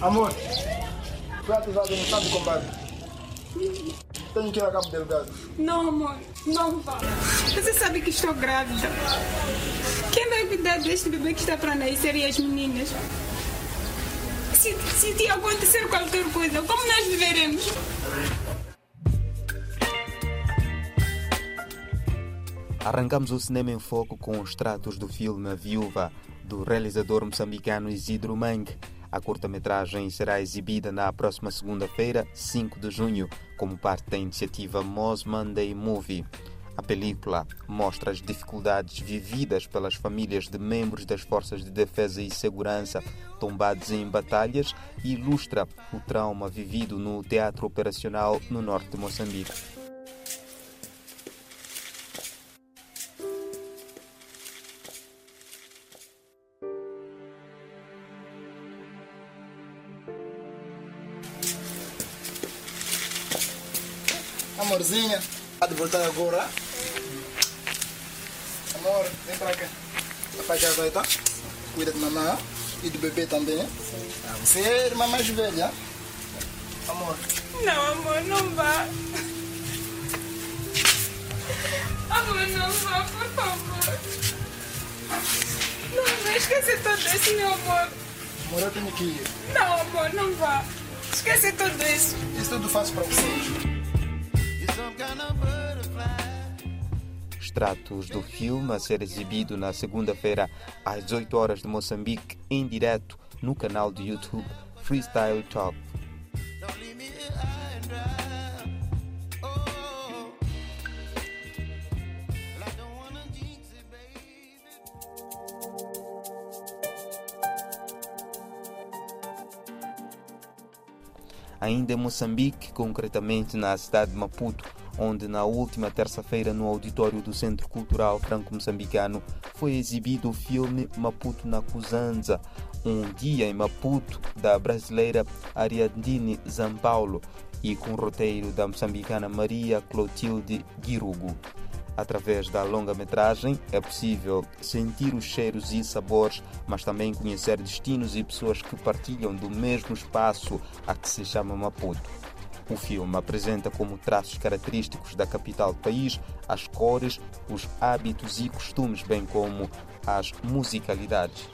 Amor, foi ativado no estado de combate. Tenho que ir a Cabo Delgado. Não, amor, não vá. Você sabe que estou grávida. Quem vai cuidar deste bebê que está para nascer e as meninas? Se, se te acontecer qualquer coisa, como nós viveremos? Arrancamos o cinema em foco com os tratos do filme A Viúva, do realizador moçambicano Isidro Mangue. A curta-metragem será exibida na próxima segunda-feira, 5 de junho, como parte da iniciativa Moz Monday Movie. A película mostra as dificuldades vividas pelas famílias de membros das forças de defesa e segurança tombados em batalhas e ilustra o trauma vivido no teatro operacional no norte de Moçambique. Amorzinha, há de voltar agora. Amor, vem pra cá. Papai já vai, tá? Cuida de mamãe e do bebê também. Ah, Você é a irmã mais velha. Amor, Não, amor, não vá. Amor, não vá, por favor. Não, não esquece tudo isso, meu amor. amor, eu tenho que ir. Não, amor, não vá. Esquece tudo isso. Isso tudo faço para vocês. Extratos do filme a ser exibido na segunda-feira às 18 horas de Moçambique, em direto no canal do YouTube Freestyle Talk. Ainda em Moçambique, concretamente na cidade de Maputo, onde na última terça-feira no auditório do Centro Cultural Franco-Moçambicano foi exibido o filme Maputo na Cusanza, um dia em Maputo da brasileira Ariadne Zampaulo e com roteiro da moçambicana Maria Clotilde Girugo. Através da longa-metragem é possível sentir os cheiros e sabores, mas também conhecer destinos e pessoas que partilham do mesmo espaço a que se chama Maputo. O filme apresenta como traços característicos da capital do país as cores, os hábitos e costumes, bem como as musicalidades.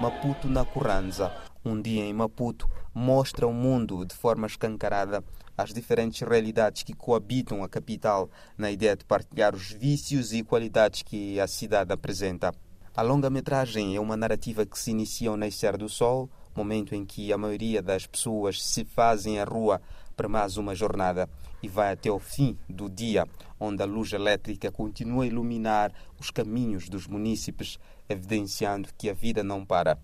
Maputo na Curranza. Um dia em Maputo mostra ao mundo de forma escancarada as diferentes realidades que coabitam a capital na ideia de partilhar os vícios e qualidades que a cidade apresenta. A longa-metragem é uma narrativa que se inicia ao nascer do sol, momento em que a maioria das pessoas se fazem à rua para mais uma jornada e vai até o fim do dia, onde a luz elétrica continua a iluminar os caminhos dos munícipes, evidenciando que a vida não para.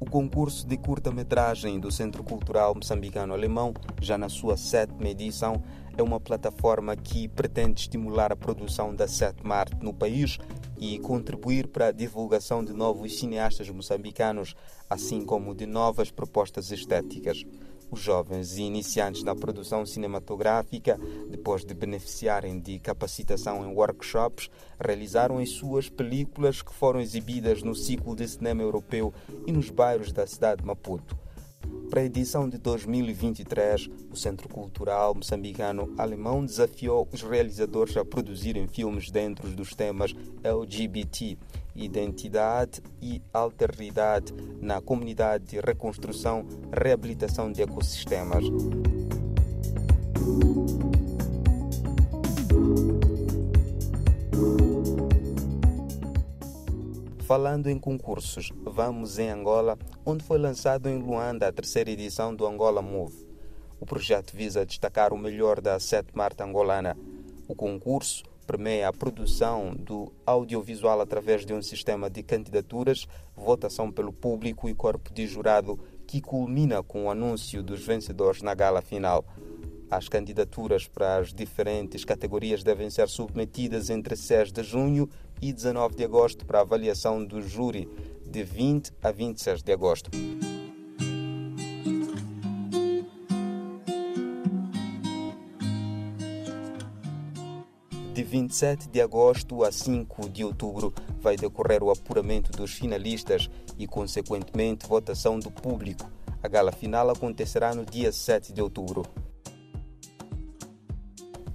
O concurso de curta-metragem do Centro Cultural Moçambicano Alemão, já na sua sétima edição, é uma plataforma que pretende estimular a produção da sétima arte no país e contribuir para a divulgação de novos cineastas moçambicanos, assim como de novas propostas estéticas. Os jovens e iniciantes na produção cinematográfica, depois de beneficiarem de capacitação em workshops, realizaram as suas películas que foram exibidas no ciclo de cinema europeu e nos bairros da cidade de Maputo. Para a edição de 2023, o Centro Cultural Moçambicano Alemão desafiou os realizadores a produzirem filmes dentro dos temas LGBT, identidade e alteridade na comunidade de reconstrução reabilitação de ecossistemas. Falando em concursos, vamos em Angola, onde foi lançado em Luanda a terceira edição do Angola Move. O projeto visa destacar o melhor da sétima arte angolana. O concurso permeia a produção do audiovisual através de um sistema de candidaturas, votação pelo público e corpo de jurado que culmina com o anúncio dos vencedores na gala final. As candidaturas para as diferentes categorias devem ser submetidas entre 6 de junho e 19 de agosto para avaliação do júri, de 20 a 26 de agosto. De 27 de agosto a 5 de outubro vai decorrer o apuramento dos finalistas e, consequentemente, votação do público. A gala final acontecerá no dia 7 de outubro.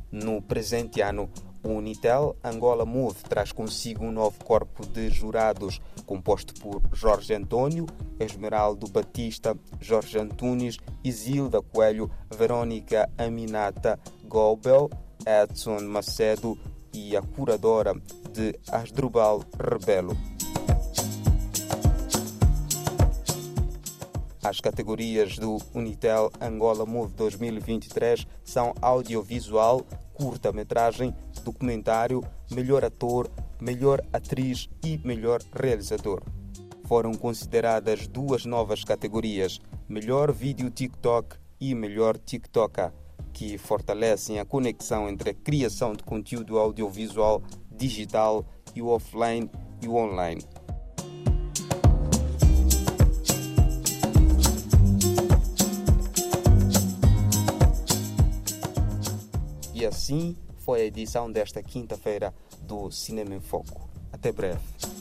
No presente ano, o Unitel Angola Move traz consigo um novo corpo de jurados, composto por Jorge Antônio, Esmeraldo Batista, Jorge Antunes, Isilda Coelho, Verônica Aminata Gobel, Edson Macedo e a curadora de Asdrubal Rebelo. As categorias do Unitel Angola Move 2023 são audiovisual, curta-metragem, documentário, melhor ator, melhor atriz e melhor realizador. Foram consideradas duas novas categorias, melhor vídeo TikTok e melhor TikToker, que fortalecem a conexão entre a criação de conteúdo audiovisual digital e o offline e o online. E assim foi a edição desta quinta-feira do Cinema em Foco. Até breve.